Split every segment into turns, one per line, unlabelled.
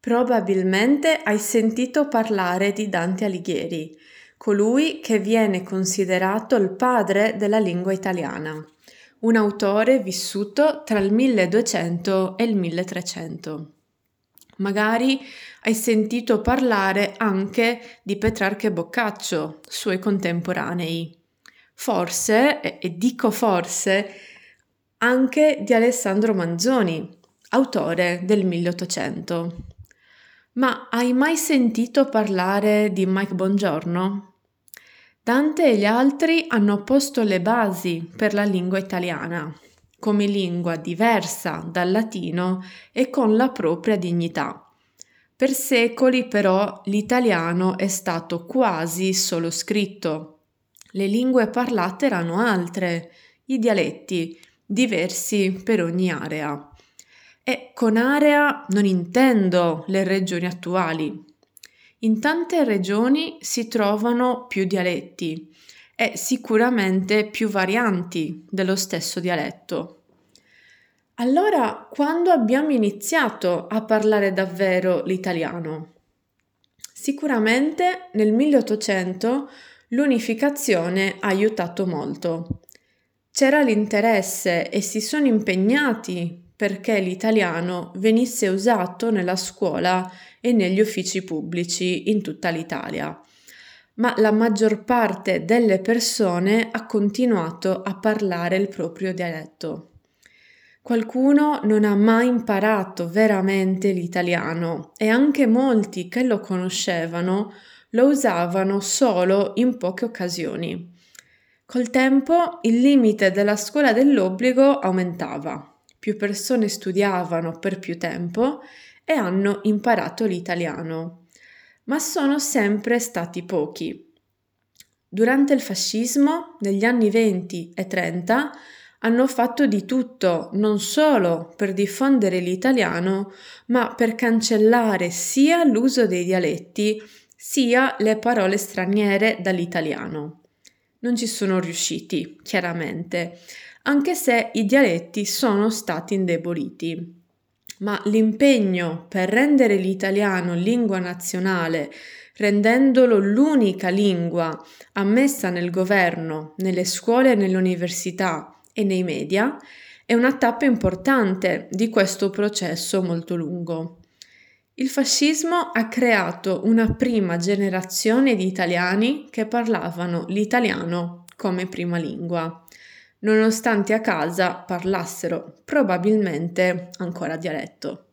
Probabilmente hai sentito parlare di Dante Alighieri, colui che viene considerato il padre della lingua italiana, un autore vissuto tra il 1200 e il 1300. Magari hai sentito parlare anche di Petrarca e Boccaccio, suoi contemporanei. Forse, e dico forse, anche di Alessandro Manzoni, autore del 1800. Ma hai mai sentito parlare di Mike Bongiorno? Dante e gli altri hanno posto le basi per la lingua italiana, come lingua diversa dal latino e con la propria dignità. Per secoli però l'italiano è stato quasi solo scritto. Le lingue parlate erano altre, i dialetti, diversi per ogni area. E con area non intendo le regioni attuali. In tante regioni si trovano più dialetti e sicuramente più varianti dello stesso dialetto. Allora, quando abbiamo iniziato a parlare davvero l'italiano? Sicuramente nel 1800 l'unificazione ha aiutato molto. C'era l'interesse e si sono impegnati perché l'italiano venisse usato nella scuola e negli uffici pubblici in tutta l'Italia. Ma la maggior parte delle persone ha continuato a parlare il proprio dialetto. Qualcuno non ha mai imparato veramente l'italiano e anche molti che lo conoscevano lo usavano solo in poche occasioni. Col tempo il limite della scuola dell'obbligo aumentava più persone studiavano per più tempo e hanno imparato l'italiano, ma sono sempre stati pochi. Durante il fascismo, negli anni 20 e 30, hanno fatto di tutto non solo per diffondere l'italiano, ma per cancellare sia l'uso dei dialetti sia le parole straniere dall'italiano. Non ci sono riusciti, chiaramente, anche se i dialetti sono stati indeboliti. Ma l'impegno per rendere l'italiano lingua nazionale, rendendolo l'unica lingua ammessa nel governo, nelle scuole e nelle università e nei media, è una tappa importante di questo processo molto lungo. Il fascismo ha creato una prima generazione di italiani che parlavano l'italiano come prima lingua nonostante a casa parlassero probabilmente ancora dialetto.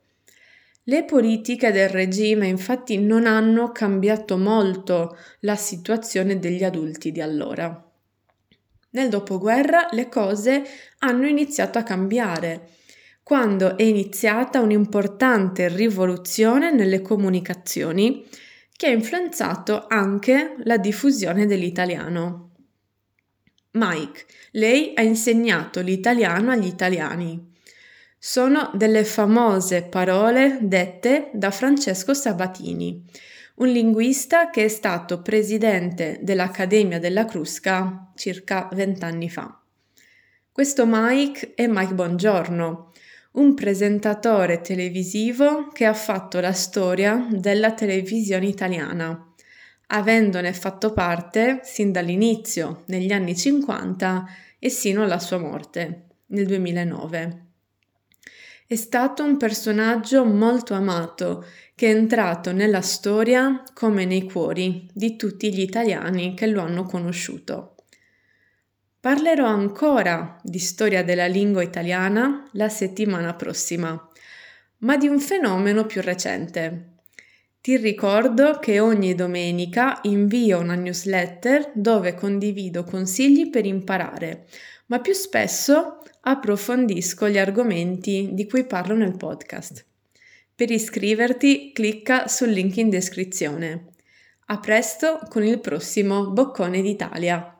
Le politiche del regime infatti non hanno cambiato molto la situazione degli adulti di allora. Nel dopoguerra le cose hanno iniziato a cambiare, quando è iniziata un'importante rivoluzione nelle comunicazioni che ha influenzato anche la diffusione dell'italiano. Mike, lei ha insegnato l'italiano agli italiani. Sono delle famose parole dette da Francesco Sabatini, un linguista che è stato presidente dell'Accademia della Crusca circa vent'anni fa. Questo Mike è Mike Bongiorno, un presentatore televisivo che ha fatto la storia della televisione italiana avendone fatto parte sin dall'inizio, negli anni 50 e sino alla sua morte, nel 2009. È stato un personaggio molto amato che è entrato nella storia come nei cuori di tutti gli italiani che lo hanno conosciuto. Parlerò ancora di storia della lingua italiana la settimana prossima, ma di un fenomeno più recente, ti ricordo che ogni domenica invio una newsletter dove condivido consigli per imparare, ma più spesso approfondisco gli argomenti di cui parlo nel podcast. Per iscriverti clicca sul link in descrizione. A presto con il prossimo Boccone d'Italia.